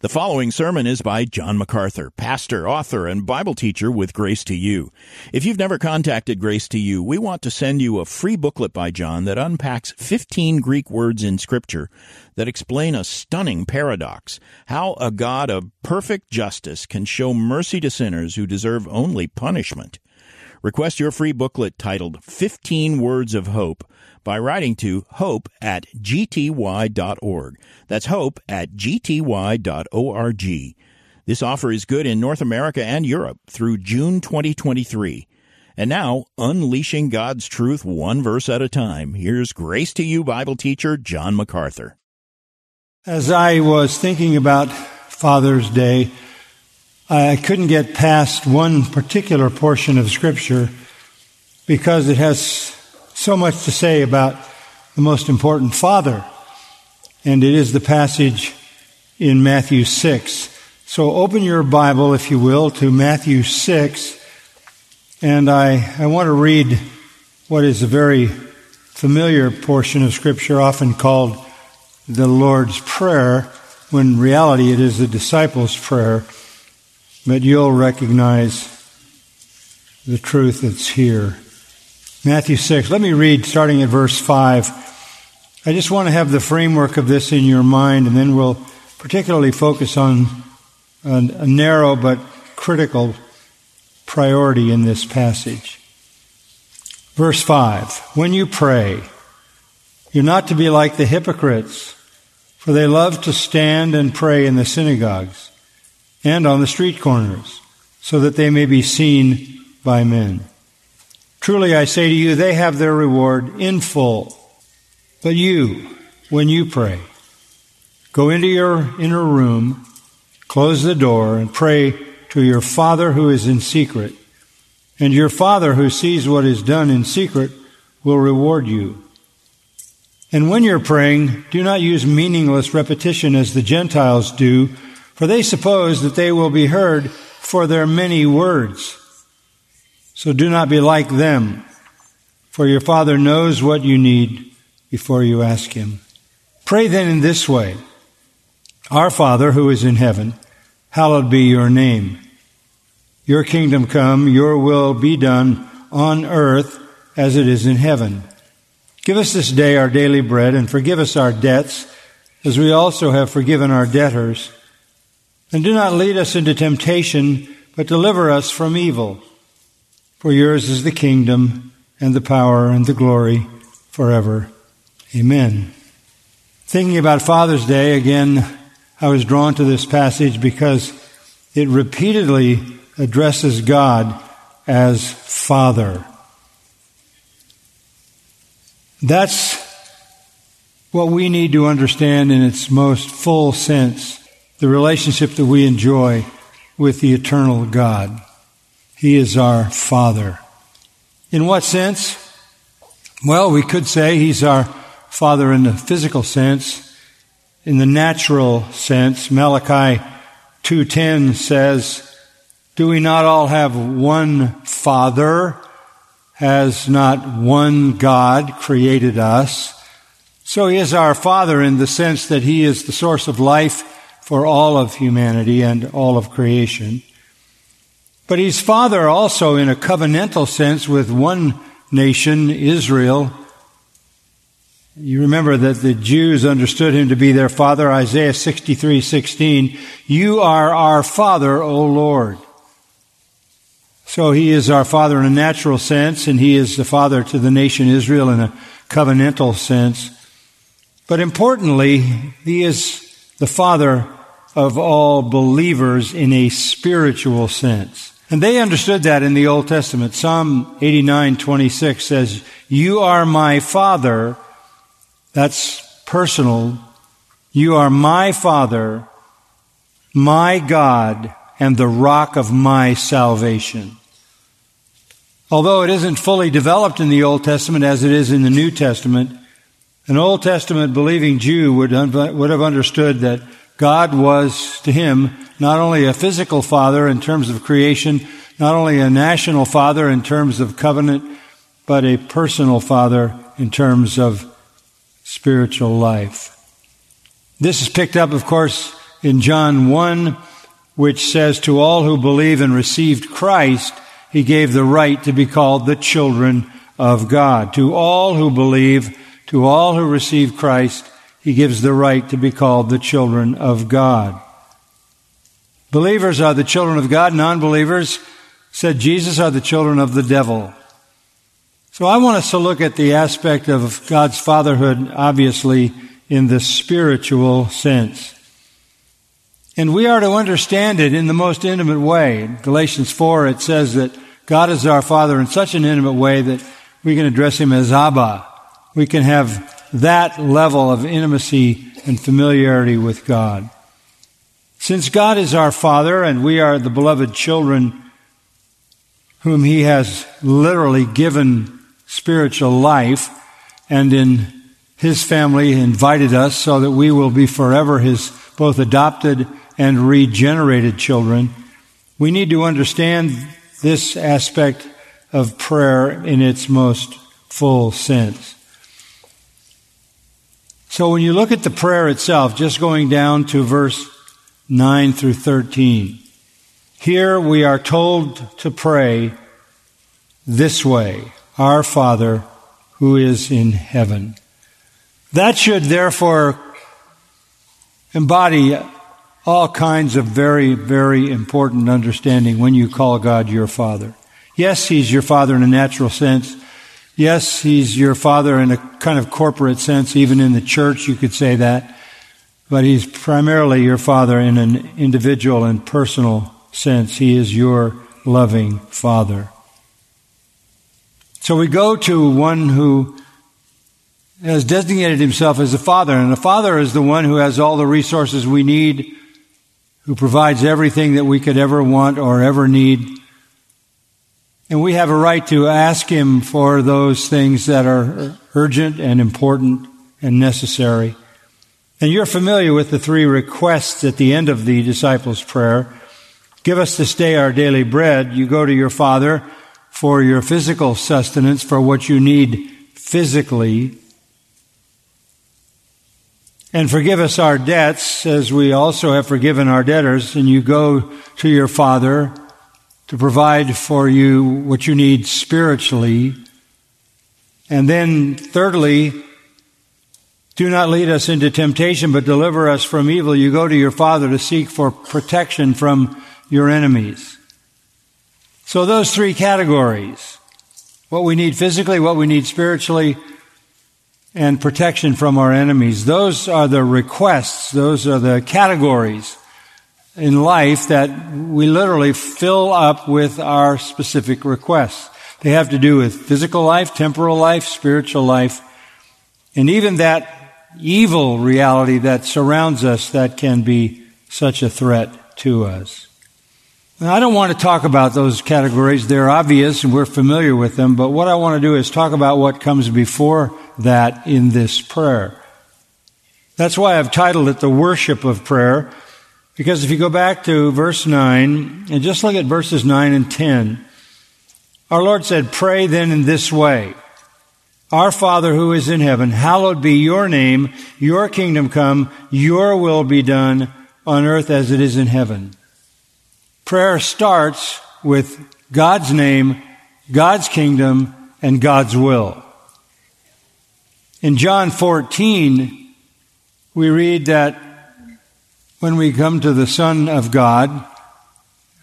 The following sermon is by John MacArthur, pastor, author, and Bible teacher with Grace to You. If you've never contacted Grace to You, we want to send you a free booklet by John that unpacks 15 Greek words in Scripture that explain a stunning paradox how a God of perfect justice can show mercy to sinners who deserve only punishment. Request your free booklet titled 15 Words of Hope by writing to hope at gty.org. That's hope at gty.org. This offer is good in North America and Europe through June 2023. And now, unleashing God's truth one verse at a time, here's Grace to You Bible teacher John MacArthur. As I was thinking about Father's Day, I couldn't get past one particular portion of Scripture because it has so much to say about the most important father, and it is the passage in Matthew 6. So open your Bible, if you will, to Matthew 6, and I, I want to read what is a very familiar portion of Scripture, often called the Lord's Prayer, when in reality it is the disciples' prayer, but you'll recognize the truth that's here. Matthew 6. Let me read starting at verse 5. I just want to have the framework of this in your mind, and then we'll particularly focus on a, narrow but critical priority in this passage. Verse 5 When you pray, you're not to be like the hypocrites, for they love to stand and pray in the synagogues and on the street corners, so that they may be seen by men. Truly I say to you, they have their reward in full. But you, when you pray, go into your inner room, close the door, and pray to your Father who is in secret. And your Father who sees what is done in secret will reward you. And when you're praying, do not use meaningless repetition as the Gentiles do, for they suppose that they will be heard for their many words. So do not be like them, for your Father knows what you need before you ask Him. Pray then in this way Our Father who is in heaven, hallowed be your name. Your kingdom come, your will be done on earth as it is in heaven. Give us this day our daily bread and forgive us our debts as we also have forgiven our debtors. And do not lead us into temptation, but deliver us from evil. For yours is the kingdom and the power and the glory forever. Amen. Thinking about Father's Day, again, I was drawn to this passage because it repeatedly addresses God as Father. That's what we need to understand in its most full sense the relationship that we enjoy with the eternal God. He is our Father. In what sense? Well, we could say He's our Father in the physical sense. In the natural sense, Malachi 2.10 says, Do we not all have one Father? Has not one God created us? So He is our Father in the sense that He is the source of life for all of humanity and all of creation. But he's father also in a covenantal sense with one nation, Israel. You remember that the Jews understood him to be their father, Isaiah 63, 16. You are our father, O Lord. So he is our father in a natural sense, and he is the father to the nation Israel in a covenantal sense. But importantly, he is the father of all believers in a spiritual sense. And they understood that in the Old Testament. Psalm 89:26 says, "You are my father." That's personal. You are my father, my God, and the rock of my salvation. Although it isn't fully developed in the Old Testament as it is in the New Testament, an Old Testament believing Jew would, would have understood that God was to him not only a physical father in terms of creation, not only a national father in terms of covenant, but a personal father in terms of spiritual life. This is picked up, of course, in John 1, which says, To all who believe and received Christ, he gave the right to be called the children of God. To all who believe, to all who receive Christ, he gives the right to be called the children of God. Believers are the children of God. Non-believers, said Jesus, are the children of the devil. So I want us to look at the aspect of God's fatherhood, obviously, in the spiritual sense. And we are to understand it in the most intimate way. In Galatians 4, it says that God is our Father in such an intimate way that we can address Him as Abba. We can have that level of intimacy and familiarity with God. Since God is our Father and we are the beloved children whom He has literally given spiritual life and in His family invited us so that we will be forever His both adopted and regenerated children, we need to understand this aspect of prayer in its most full sense. So when you look at the prayer itself, just going down to verse 9 through 13, here we are told to pray this way Our Father who is in heaven. That should therefore embody all kinds of very, very important understanding when you call God your Father. Yes, He's your Father in a natural sense. Yes, He's your Father in a kind of corporate sense. Even in the church, you could say that. But He's primarily your Father in an individual and personal sense. He is your loving Father. So we go to one who has designated himself as a father, and a father is the one who has all the resources we need who provides everything that we could ever want or ever need. And we have a right to ask Him for those things that are urgent and important and necessary. And you're familiar with the three requests at the end of the disciples' prayer. Give us this day our daily bread. You go to your Father for your physical sustenance, for what you need physically. And forgive us our debts as we also have forgiven our debtors. And you go to your Father to provide for you what you need spiritually. And then thirdly, do not lead us into temptation, but deliver us from evil. You go to your Father to seek for protection from your enemies. So those three categories, what we need physically, what we need spiritually, and protection from our enemies. Those are the requests, those are the categories in life that we literally fill up with our specific requests. They have to do with physical life, temporal life, spiritual life, and even that evil reality that surrounds us that can be such a threat to us. Now, I don't want to talk about those categories. They're obvious and we're familiar with them, but what I want to do is talk about what comes before that in this prayer. That's why I've titled it the worship of prayer, because if you go back to verse 9 and just look at verses 9 and 10, our Lord said, Pray then in this way. Our Father who is in heaven, hallowed be your name, your kingdom come, your will be done on earth as it is in heaven. Prayer starts with God's name, God's kingdom, and God's will. In John 14, we read that when we come to the Son of God,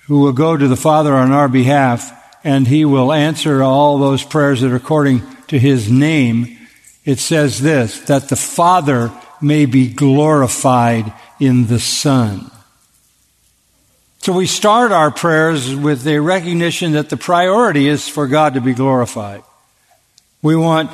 who will go to the Father on our behalf, and he will answer all those prayers that are according to his name, it says this, that the Father may be glorified in the Son. So we start our prayers with a recognition that the priority is for God to be glorified. We want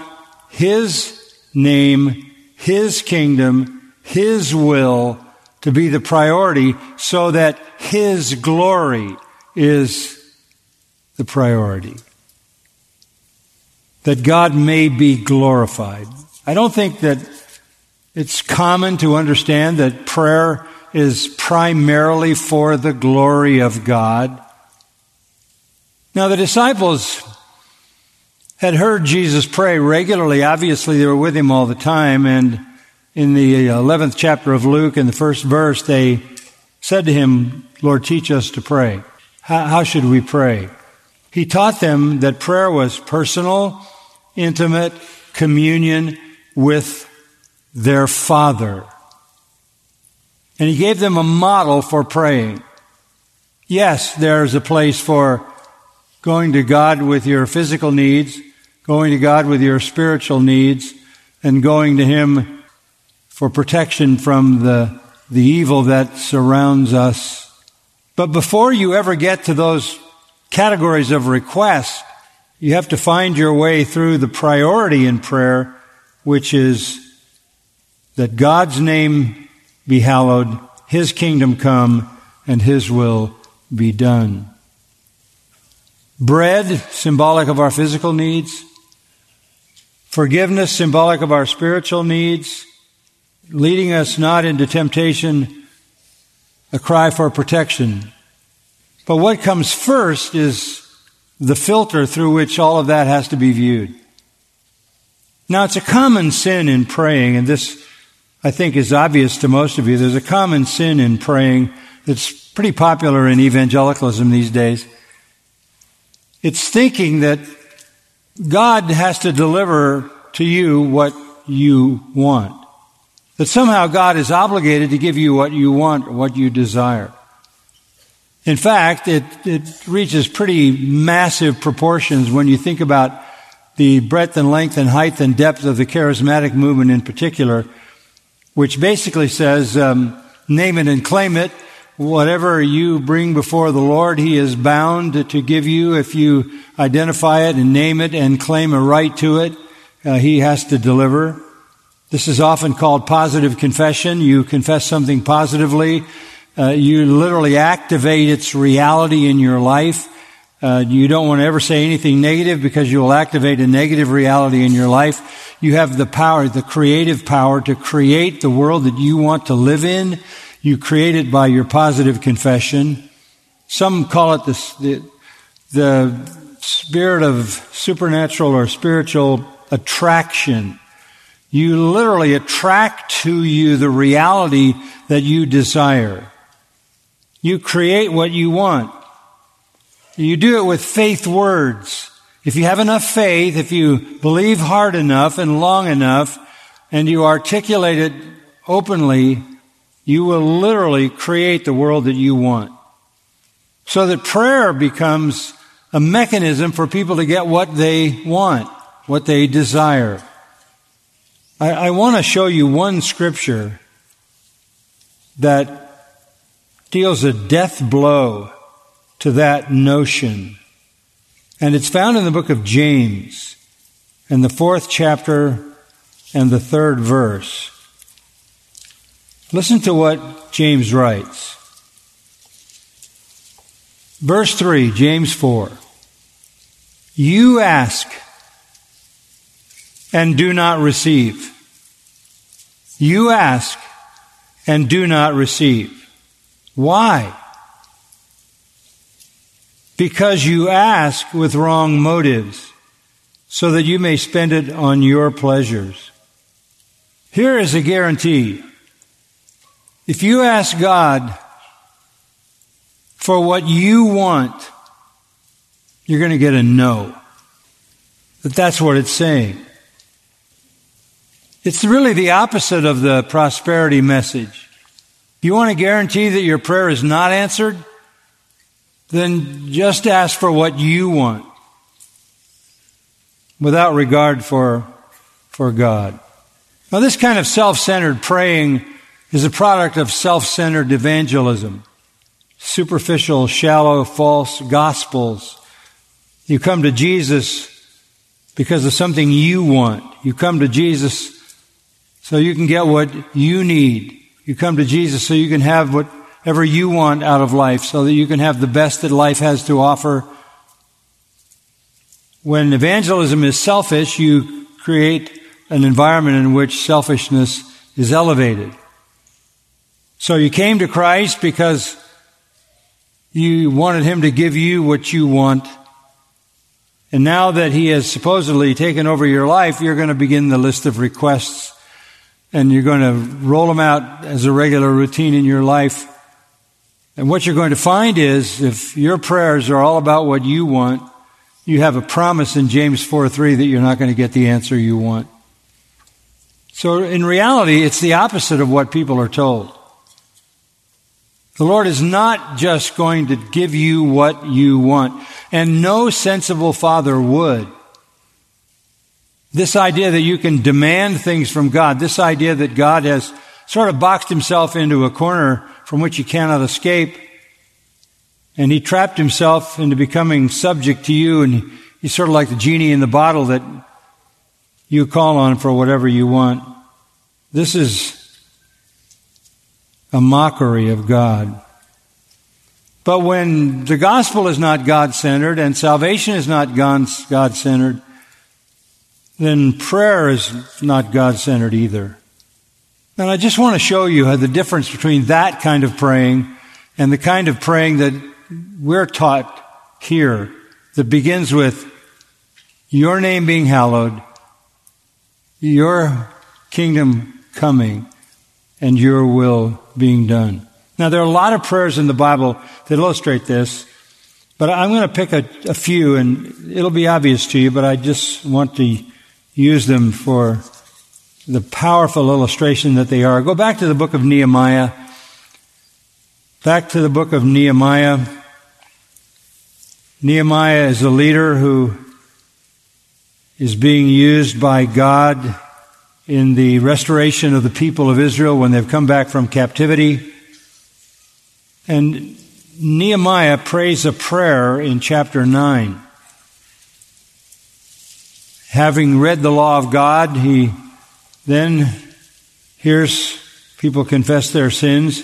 His name, His kingdom, His will to be the priority so that His glory is the priority. That God may be glorified. I don't think that it's common to understand that prayer is primarily for the glory of God. Now, the disciples had heard Jesus pray regularly. Obviously, they were with him all the time, and in the uh, 11th chapter of Luke, in the first verse, they said to him, Lord, teach us to pray. How, how should we pray? He taught them that prayer was personal, intimate communion with their Father. And he gave them a model for praying. Yes, there's a place for going to God with your physical needs, going to God with your spiritual needs, and going to Him for protection from the, the evil that surrounds us. But before you ever get to those categories of request, you have to find your way through the priority in prayer, which is that God's name be hallowed, His kingdom come, and His will be done. Bread, symbolic of our physical needs. Forgiveness, symbolic of our spiritual needs. Leading us not into temptation, a cry for protection. But what comes first is the filter through which all of that has to be viewed. Now, it's a common sin in praying, and this, I think, is obvious to most of you. There's a common sin in praying that's pretty popular in evangelicalism these days. It's thinking that God has to deliver to you what you want. That somehow God is obligated to give you what you want, what you desire. In fact, it, it reaches pretty massive proportions when you think about the breadth and length and height and depth of the charismatic movement in particular, which basically says, um, name it and claim it, Whatever you bring before the Lord, He is bound to give you if you identify it and name it and claim a right to it. Uh, he has to deliver. This is often called positive confession. You confess something positively. Uh, you literally activate its reality in your life. Uh, you don't want to ever say anything negative because you will activate a negative reality in your life. You have the power, the creative power to create the world that you want to live in. You create it by your positive confession. Some call it the, the, the spirit of supernatural or spiritual attraction. You literally attract to you the reality that you desire. You create what you want. You do it with faith words. If you have enough faith, if you believe hard enough and long enough, and you articulate it openly, you will literally create the world that you want. So that prayer becomes a mechanism for people to get what they want, what they desire. I, I want to show you one scripture that deals a death blow to that notion. And it's found in the book of James, in the fourth chapter and the third verse. Listen to what James writes. Verse 3, James 4. You ask and do not receive. You ask and do not receive. Why? Because you ask with wrong motives, so that you may spend it on your pleasures. Here is a guarantee. If you ask God for what you want, you're going to get a no. But that's what it's saying. It's really the opposite of the prosperity message. You want to guarantee that your prayer is not answered? Then just ask for what you want without regard for, for God. Now, this kind of self centered praying is a product of self-centered evangelism, superficial, shallow, false gospels. You come to Jesus because of something you want. You come to Jesus so you can get what you need. You come to Jesus so you can have whatever you want out of life, so that you can have the best that life has to offer. When evangelism is selfish, you create an environment in which selfishness is elevated. So you came to Christ because you wanted Him to give you what you want. And now that He has supposedly taken over your life, you're going to begin the list of requests and you're going to roll them out as a regular routine in your life. And what you're going to find is if your prayers are all about what you want, you have a promise in James 4 3 that you're not going to get the answer you want. So in reality, it's the opposite of what people are told. The Lord is not just going to give you what you want, and no sensible father would. This idea that you can demand things from God, this idea that God has sort of boxed himself into a corner from which he cannot escape, and he trapped himself into becoming subject to you, and he's sort of like the genie in the bottle that you call on for whatever you want. This is a mockery of God. But when the gospel is not God centered and salvation is not God centered, then prayer is not God centered either. And I just want to show you the difference between that kind of praying and the kind of praying that we're taught here that begins with your name being hallowed, your kingdom coming, and your will being done. Now, there are a lot of prayers in the Bible that illustrate this, but I'm going to pick a, a few, and it'll be obvious to you, but I just want to use them for the powerful illustration that they are. Go back to the book of Nehemiah. Back to the book of Nehemiah. Nehemiah is a leader who is being used by God in the restoration of the people of Israel when they've come back from captivity. And Nehemiah prays a prayer in chapter 9 having read the law of God, he then hears people confess their sins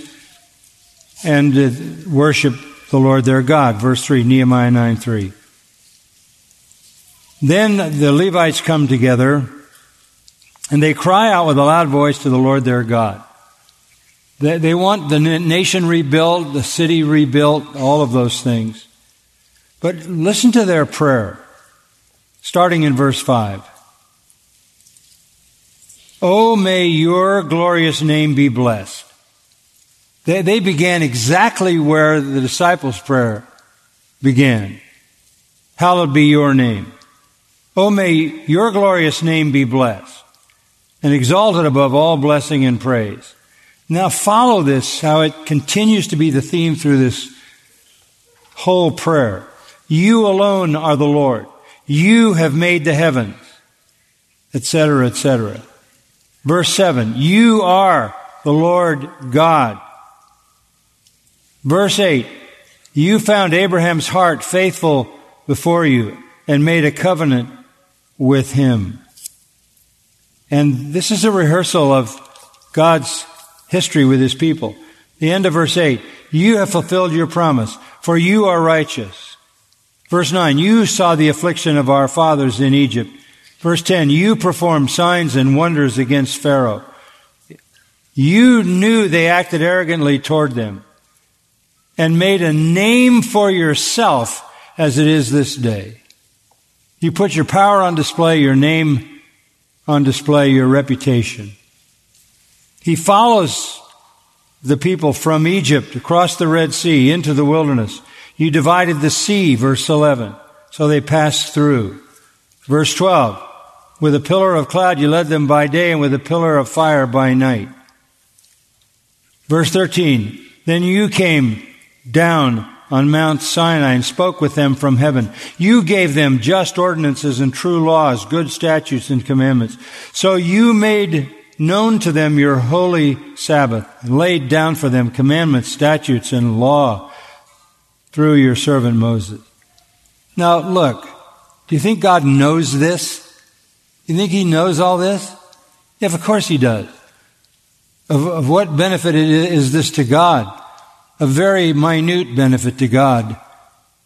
and uh, worship the Lord their God. Verse 3, Nehemiah 9 3. Then the Levites come together and they cry out with a loud voice to the Lord their God. They, they want the nation rebuilt, the city rebuilt, all of those things. But listen to their prayer starting in verse 5. Oh, may your glorious name be blessed. They, they began exactly where the disciples' prayer began. Hallowed be your name. Oh, may your glorious name be blessed and exalted above all blessing and praise. Now follow this, how it continues to be the theme through this whole prayer. You alone are the Lord. You have made the heavens, etc., etc. Verse 7, you are the Lord God. Verse 8, you found Abraham's heart faithful before you and made a covenant with him. And this is a rehearsal of God's history with his people. The end of verse 8, you have fulfilled your promise, for you are righteous. Verse 9, you saw the affliction of our fathers in Egypt. Verse 10, you performed signs and wonders against Pharaoh. You knew they acted arrogantly toward them and made a name for yourself as it is this day. You put your power on display, your name on display, your reputation. He follows the people from Egypt across the Red Sea into the wilderness. You divided the sea, verse 11. So they passed through. Verse 12. With a pillar of cloud you led them by day and with a pillar of fire by night. Verse 13. Then you came down on Mount Sinai and spoke with them from heaven. You gave them just ordinances and true laws, good statutes and commandments. So you made known to them your holy Sabbath and laid down for them commandments, statutes, and law through your servant Moses. Now, look, do you think God knows this? Do you think He knows all this? Yeah, of course He does. Of, of what benefit is this to God? A very minute benefit to God,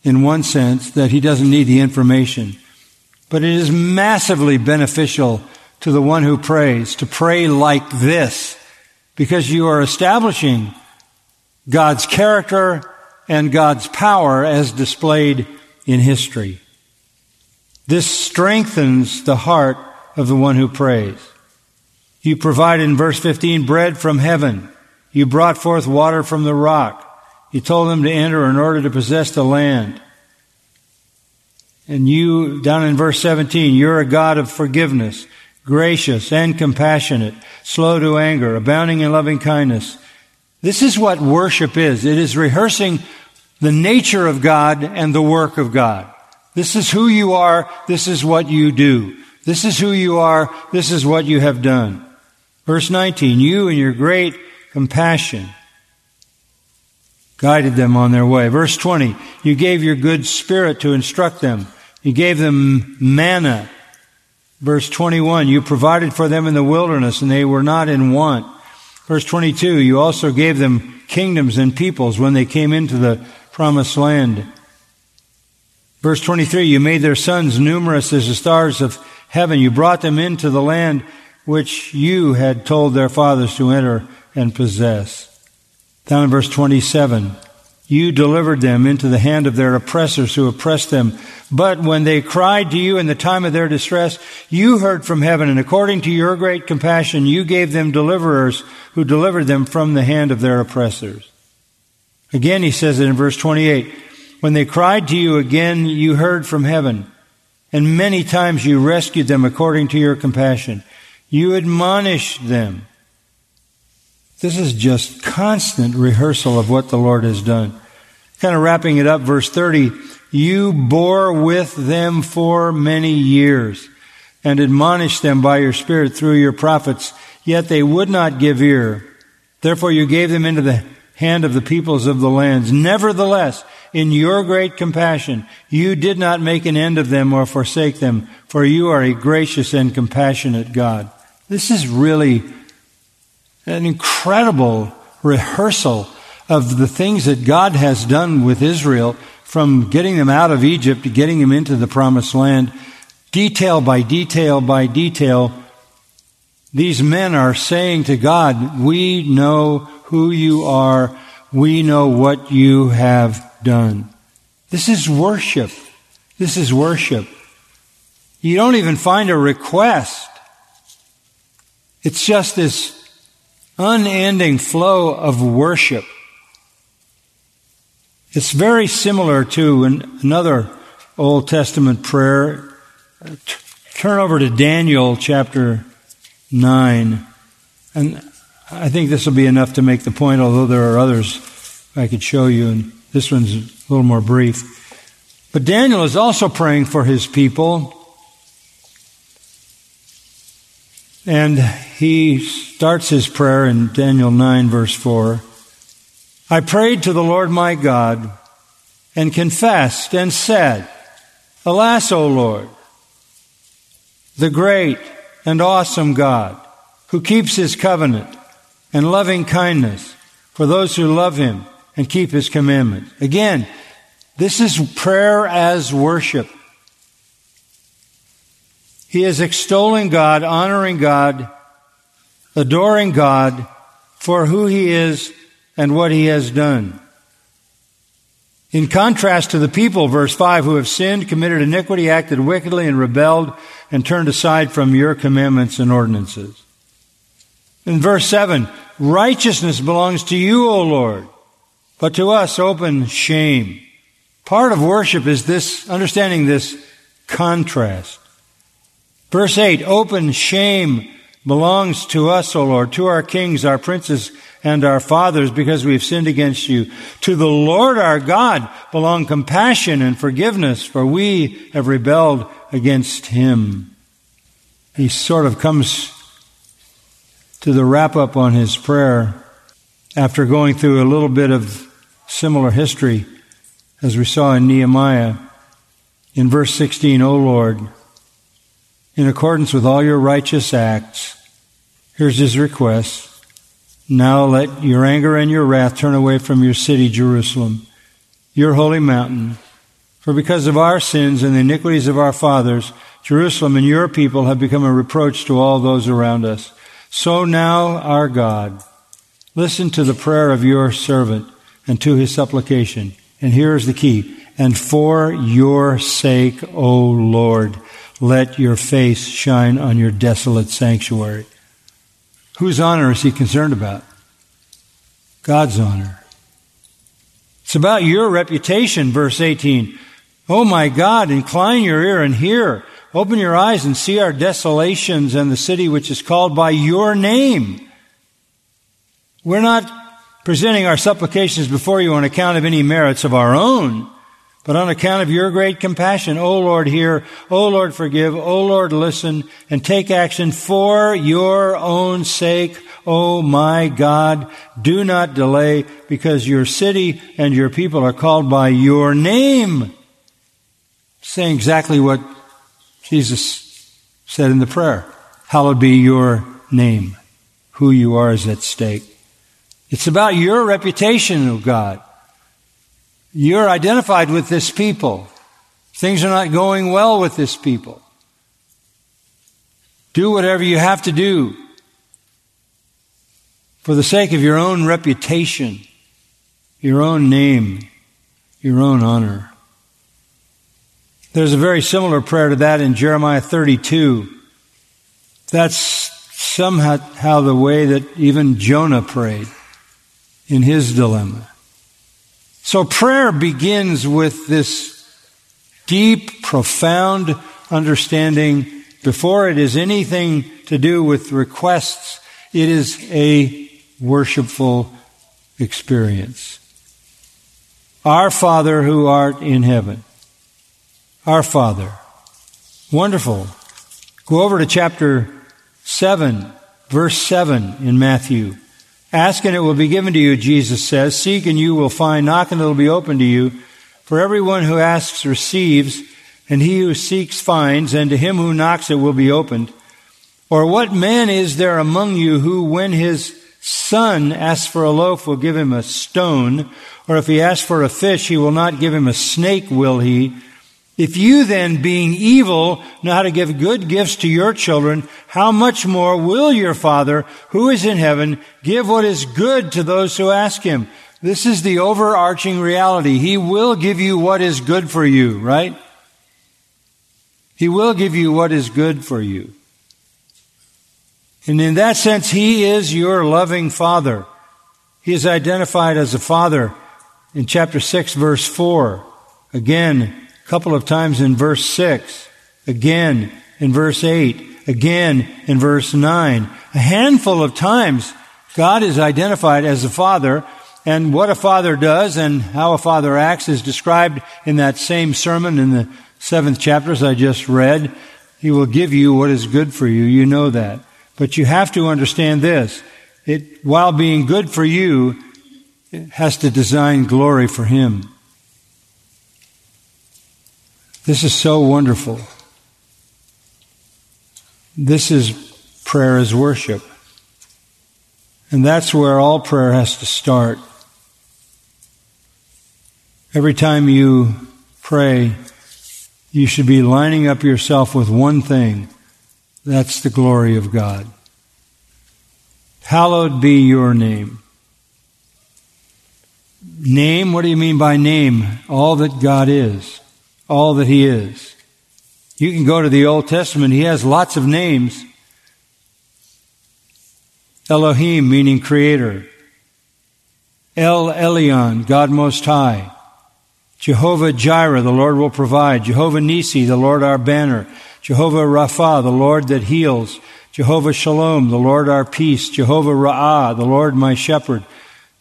in one sense, that He doesn't need the information. But it is massively beneficial to the one who prays to pray like this, because you are establishing God's character and God's power as displayed in history. This strengthens the heart of the one who prays. You provided in verse 15 bread from heaven. You brought forth water from the rock. You told them to enter in order to possess the land. And you, down in verse 17, you're a God of forgiveness, gracious and compassionate, slow to anger, abounding in loving kindness. This is what worship is. It is rehearsing the nature of God and the work of God. This is who you are. This is what you do. This is who you are. This is what you have done. Verse 19, you and your great compassion guided them on their way. Verse 20, you gave your good spirit to instruct them. You gave them manna. Verse 21, you provided for them in the wilderness and they were not in want. Verse 22, you also gave them kingdoms and peoples when they came into the promised land. Verse 23, you made their sons numerous as the stars of heaven. You brought them into the land which you had told their fathers to enter and possess. Down in verse 27, you delivered them into the hand of their oppressors who oppressed them. But when they cried to you in the time of their distress, you heard from heaven, and according to your great compassion, you gave them deliverers who delivered them from the hand of their oppressors. Again, he says it in verse 28. When they cried to you again, you heard from heaven, and many times you rescued them according to your compassion. You admonished them. This is just constant rehearsal of what the Lord has done. Kind of wrapping it up, verse 30, you bore with them for many years and admonished them by your Spirit through your prophets, yet they would not give ear. Therefore you gave them into the hand of the peoples of the lands. Nevertheless, in your great compassion, you did not make an end of them or forsake them, for you are a gracious and compassionate God. This is really an incredible rehearsal of the things that God has done with Israel from getting them out of Egypt to getting them into the promised land, detail by detail by detail. These men are saying to God, We know who you are. We know what you have done. This is worship. This is worship. You don't even find a request. It's just this unending flow of worship. It's very similar to an, another Old Testament prayer. Turn over to Daniel chapter 9. And I think this will be enough to make the point, although there are others I could show you, and this one's a little more brief. But Daniel is also praying for his people. And he starts his prayer in Daniel 9, verse 4. I prayed to the Lord my God and confessed and said, Alas, O Lord, the great and awesome God who keeps his covenant and loving kindness for those who love him and keep his commandments. Again, this is prayer as worship. He is extolling God, honoring God, adoring God for who he is and what he has done. In contrast to the people, verse 5, who have sinned, committed iniquity, acted wickedly, and rebelled, and turned aside from your commandments and ordinances. In verse 7, righteousness belongs to you, O Lord, but to us open shame. Part of worship is this, understanding this contrast. Verse 8, open shame belongs to us, O Lord, to our kings, our princes, and our fathers, because we have sinned against you. To the Lord our God belong compassion and forgiveness, for we have rebelled against him. He sort of comes to the wrap up on his prayer after going through a little bit of similar history as we saw in Nehemiah. In verse 16, O Lord, in accordance with all your righteous acts. Here's his request. Now let your anger and your wrath turn away from your city, Jerusalem, your holy mountain. For because of our sins and the iniquities of our fathers, Jerusalem and your people have become a reproach to all those around us. So now, our God, listen to the prayer of your servant and to his supplication. And here is the key. And for your sake, O Lord, let your face shine on your desolate sanctuary. Whose honor is he concerned about? God's honor. It's about your reputation, verse 18. Oh my God, incline your ear and hear. Open your eyes and see our desolations and the city which is called by your name. We're not presenting our supplications before you on account of any merits of our own, but on account of your great compassion. O Lord, hear. O Lord, forgive. O Lord, listen and take action for your own sake. O my God, do not delay because your city and your people are called by your name. Saying exactly what Jesus said in the prayer. Hallowed be your name. Who you are is at stake. It's about your reputation of God. You're identified with this people. Things are not going well with this people. Do whatever you have to do for the sake of your own reputation, your own name, your own honor. There's a very similar prayer to that in Jeremiah 32. That's somehow the way that even Jonah prayed in his dilemma. So prayer begins with this deep, profound understanding before it is anything to do with requests. It is a worshipful experience. Our Father who art in heaven. Our Father. Wonderful. Go over to chapter 7, verse 7 in Matthew. Ask and it will be given to you, Jesus says. Seek and you will find. Knock and it will be open to you. For everyone who asks receives, and he who seeks finds, and to him who knocks it will be opened. Or what man is there among you who, when his son asks for a loaf, will give him a stone? Or if he asks for a fish, he will not give him a snake, will he? If you then, being evil, know how to give good gifts to your children, how much more will your Father, who is in heaven, give what is good to those who ask him? This is the overarching reality. He will give you what is good for you, right? He will give you what is good for you. And in that sense, He is your loving Father. He is identified as a Father in chapter 6 verse 4. Again, couple of times in verse 6, again in verse 8, again in verse 9. A handful of times God is identified as a father, and what a father does and how a father acts is described in that same sermon in the seventh chapters I just read. He will give you what is good for you. You know that. But you have to understand this. It, while being good for you, it has to design glory for Him. This is so wonderful. This is prayer as worship. And that's where all prayer has to start. Every time you pray, you should be lining up yourself with one thing. That's the glory of God. Hallowed be your name. Name, what do you mean by name? All that God is all that He is. You can go to the Old Testament, He has lots of names. Elohim, meaning creator. El Elyon, God Most High. Jehovah Jireh, the Lord will provide. Jehovah Nisi, the Lord our banner. Jehovah Rapha, the Lord that heals. Jehovah Shalom, the Lord our peace. Jehovah Ra'ah, the Lord my shepherd.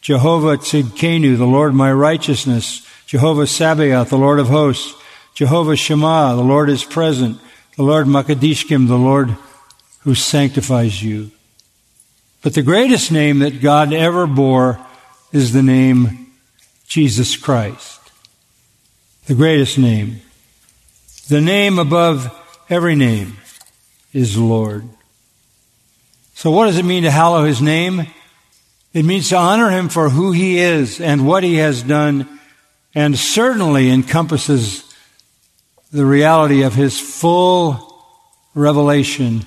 Jehovah Tzidkenu, the Lord my righteousness. Jehovah Sabaoth, the Lord of hosts. Jehovah Shammah, the Lord is present. The Lord Makadishkim, the Lord who sanctifies you. But the greatest name that God ever bore is the name Jesus Christ. The greatest name. The name above every name is Lord. So what does it mean to hallow his name? It means to honor him for who he is and what he has done and certainly encompasses the reality of his full revelation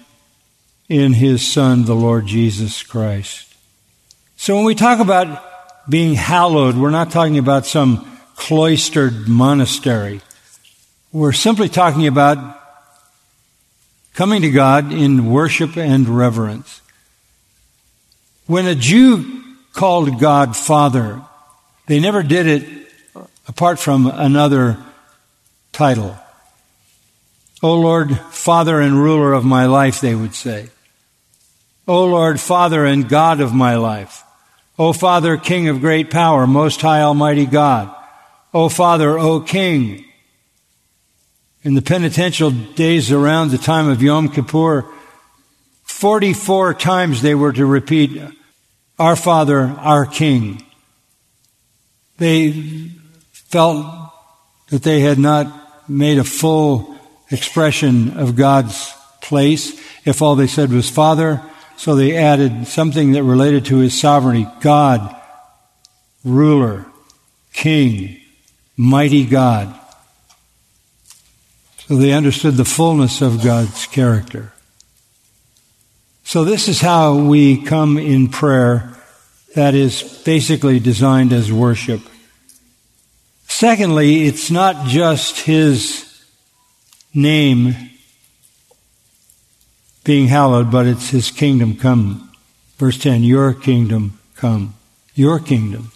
in his son, the Lord Jesus Christ. So when we talk about being hallowed, we're not talking about some cloistered monastery. We're simply talking about coming to God in worship and reverence. When a Jew called God Father, they never did it apart from another title. O Lord, Father and ruler of my life, they would say. O Lord, Father and God of my life. O Father, King of great power, Most High Almighty God. O Father, O King. In the penitential days around the time of Yom Kippur, 44 times they were to repeat, Our Father, our King. They felt that they had not made a full expression of God's place if all they said was Father. So they added something that related to his sovereignty God, ruler, king, mighty God. So they understood the fullness of God's character. So this is how we come in prayer that is basically designed as worship. Secondly, it's not just his name being hallowed, but it's his kingdom come. Verse 10, your kingdom come. Your kingdom.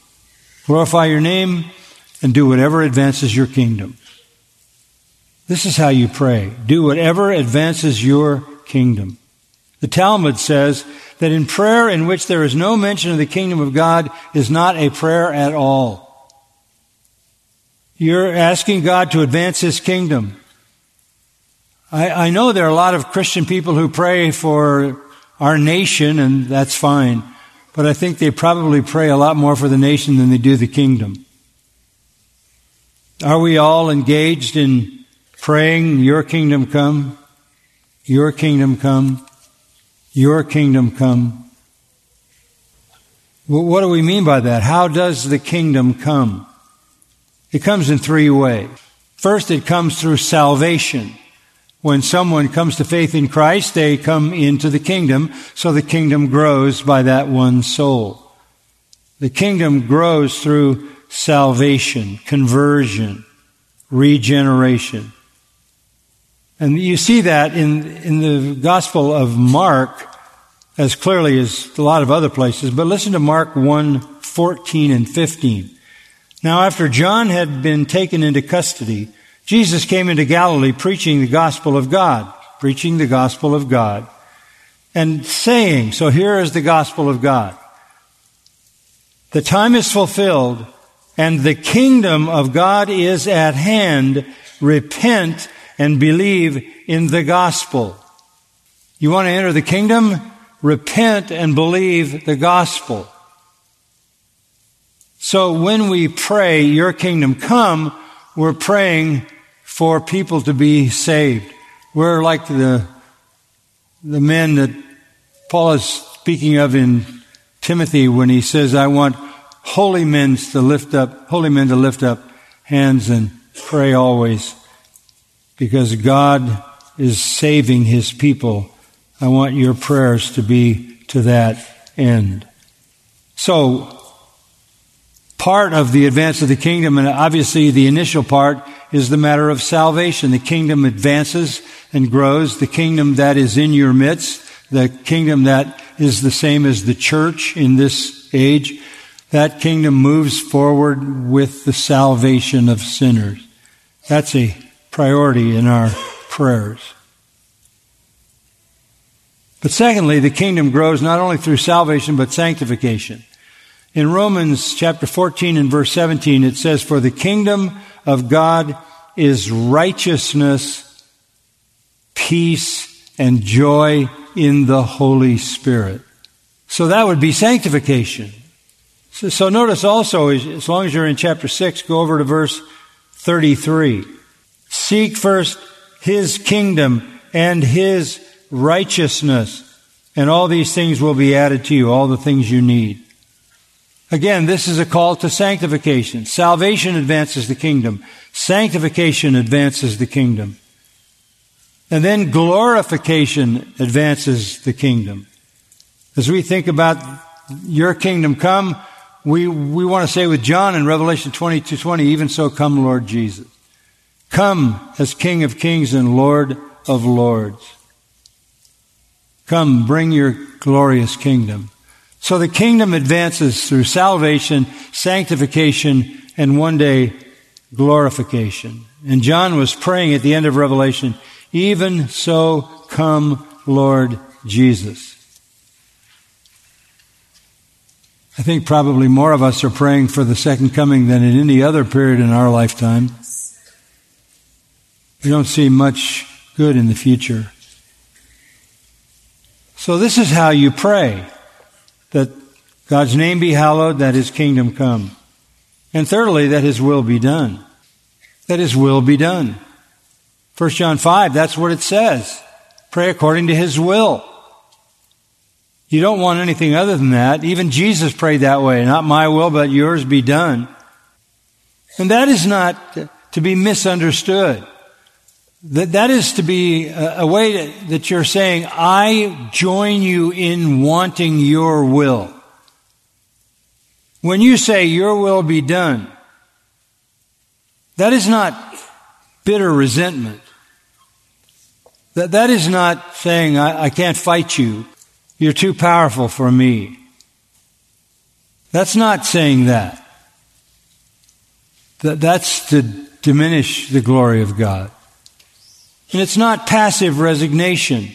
Glorify your name and do whatever advances your kingdom. This is how you pray. Do whatever advances your kingdom. The Talmud says that in prayer in which there is no mention of the kingdom of God is not a prayer at all. You're asking God to advance His kingdom. I, I know there are a lot of Christian people who pray for our nation, and that's fine. But I think they probably pray a lot more for the nation than they do the kingdom. Are we all engaged in praying, Your kingdom come, Your kingdom come, Your kingdom come? Well, what do we mean by that? How does the kingdom come? It comes in three ways. First, it comes through salvation. When someone comes to faith in Christ, they come into the kingdom, so the kingdom grows by that one soul. The kingdom grows through salvation, conversion, regeneration. And you see that in, in the Gospel of Mark as clearly as a lot of other places, but listen to Mark 1, 14 and 15. Now after John had been taken into custody, Jesus came into Galilee preaching the gospel of God, preaching the gospel of God, and saying, so here is the gospel of God. The time is fulfilled and the kingdom of God is at hand. Repent and believe in the gospel. You want to enter the kingdom? Repent and believe the gospel. So when we pray, your kingdom come, we're praying for people to be saved. We're like the, the men that Paul is speaking of in Timothy when he says, I want holy men to lift up, holy men to lift up hands and pray always because God is saving his people. I want your prayers to be to that end. So, part of the advance of the kingdom, and obviously the initial part is the matter of salvation. The kingdom advances and grows. The kingdom that is in your midst, the kingdom that is the same as the church in this age, that kingdom moves forward with the salvation of sinners. That's a priority in our prayers. But secondly, the kingdom grows not only through salvation, but sanctification. In Romans chapter 14 and verse 17, it says, For the kingdom of God is righteousness, peace, and joy in the Holy Spirit. So that would be sanctification. So, so notice also, as long as you're in chapter 6, go over to verse 33. Seek first His kingdom and His righteousness, and all these things will be added to you, all the things you need. Again, this is a call to sanctification. Salvation advances the kingdom. Sanctification advances the kingdom. And then glorification advances the kingdom. As we think about your kingdom come, we, we want to say with John in Revelation 22, 20, even so come Lord Jesus. Come as King of kings and Lord of lords. Come, bring your glorious kingdom. So the kingdom advances through salvation, sanctification, and one day glorification. And John was praying at the end of Revelation, even so come Lord Jesus. I think probably more of us are praying for the second coming than in any other period in our lifetime. We don't see much good in the future. So this is how you pray that God's name be hallowed, that his kingdom come. And thirdly, that his will be done. That his will be done. 1 John 5, that's what it says. Pray according to his will. You don't want anything other than that. Even Jesus prayed that way. Not my will, but yours be done. And that is not to be misunderstood. That, that is to be a, a way to, that you're saying, I join you in wanting your will. When you say your will be done, that is not bitter resentment. That, that is not saying, I, I can't fight you. You're too powerful for me. That's not saying that. that that's to diminish the glory of God. And it's not passive resignation.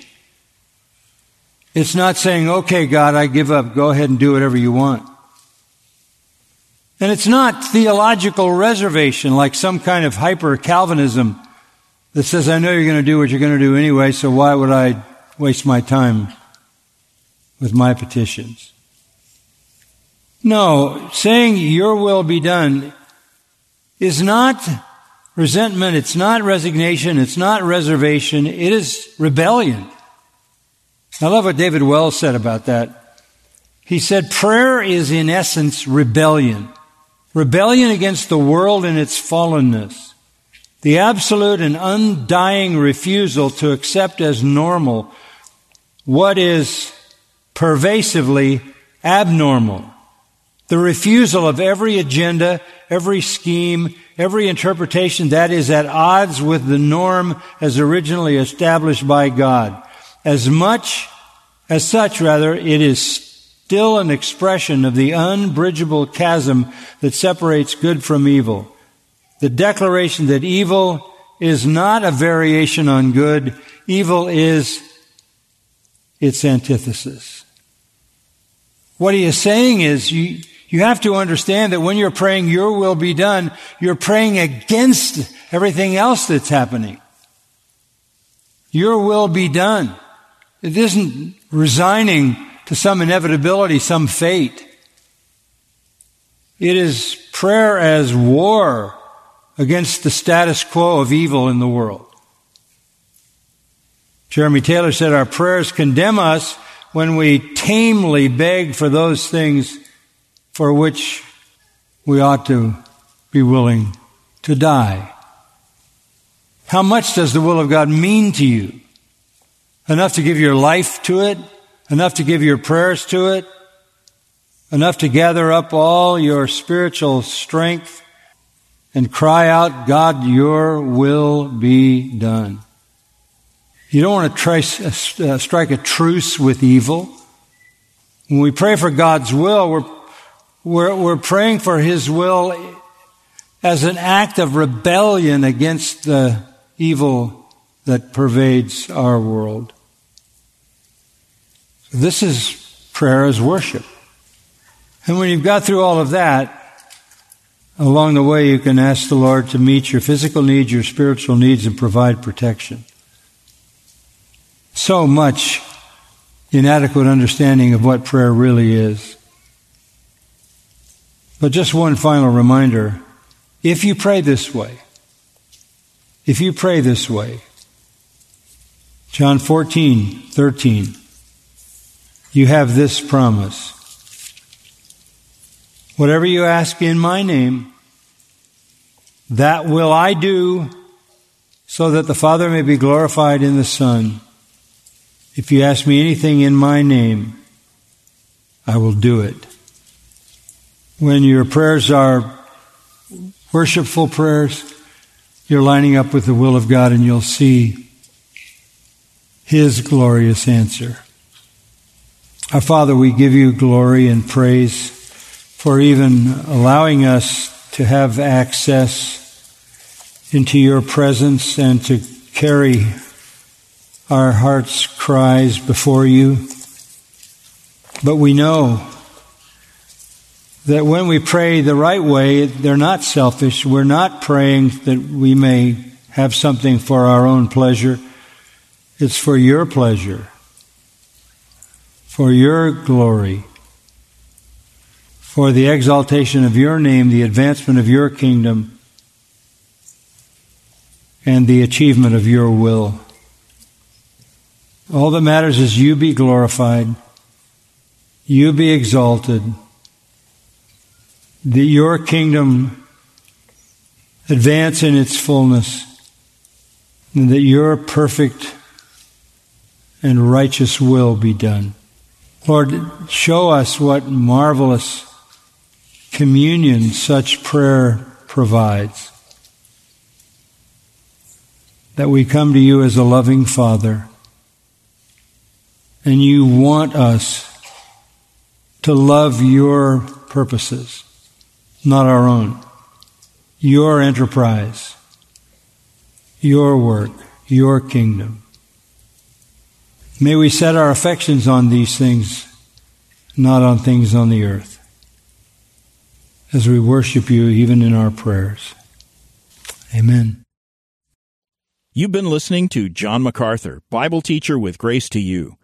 It's not saying, okay, God, I give up. Go ahead and do whatever you want. And it's not theological reservation like some kind of hyper Calvinism that says, I know you're going to do what you're going to do anyway, so why would I waste my time with my petitions? No, saying your will be done is not resentment, it's not resignation, it's not reservation, it is rebellion. I love what David Wells said about that. He said, prayer is in essence rebellion. Rebellion against the world and its fallenness. The absolute and undying refusal to accept as normal what is pervasively abnormal. The refusal of every agenda, every scheme, every interpretation that is at odds with the norm as originally established by God. As much, as such rather, it is still an expression of the unbridgeable chasm that separates good from evil. The declaration that evil is not a variation on good, evil is its antithesis. What he is saying is you, you have to understand that when you're praying, your will be done, you're praying against everything else that's happening. Your will be done. It isn't resigning to some inevitability, some fate. It is prayer as war against the status quo of evil in the world. Jeremy Taylor said our prayers condemn us when we tamely beg for those things for which we ought to be willing to die. How much does the will of God mean to you? Enough to give your life to it? enough to give your prayers to it, enough to gather up all your spiritual strength and cry out, God, your will be done. You don't want to uh, strike a truce with evil. When we pray for God's will, we're, we're, we're praying for His will as an act of rebellion against the evil that pervades our world. This is prayer as worship. And when you've got through all of that, along the way you can ask the Lord to meet your physical needs, your spiritual needs, and provide protection. So much inadequate understanding of what prayer really is. But just one final reminder. If you pray this way, if you pray this way, John 14, 13, you have this promise. Whatever you ask in my name, that will I do so that the Father may be glorified in the Son. If you ask me anything in my name, I will do it. When your prayers are worshipful prayers, you're lining up with the will of God and you'll see His glorious answer. Our Father, we give you glory and praise for even allowing us to have access into your presence and to carry our heart's cries before you. But we know that when we pray the right way, they're not selfish. We're not praying that we may have something for our own pleasure. It's for your pleasure, for your glory, for the exaltation of your name, the advancement of your kingdom, and the achievement of your will. All that matters is you be glorified, you be exalted, that your kingdom advance in its fullness, and that your perfect and righteous will be done. Lord, show us what marvelous communion such prayer provides. That we come to you as a loving Father, and you want us to love your purposes not our own. Your enterprise, your work, your kingdom. May we set our affections on these things, not on things on the earth, as we worship you even in our prayers. Amen. You've been listening to John MacArthur, Bible teacher with Grace to You.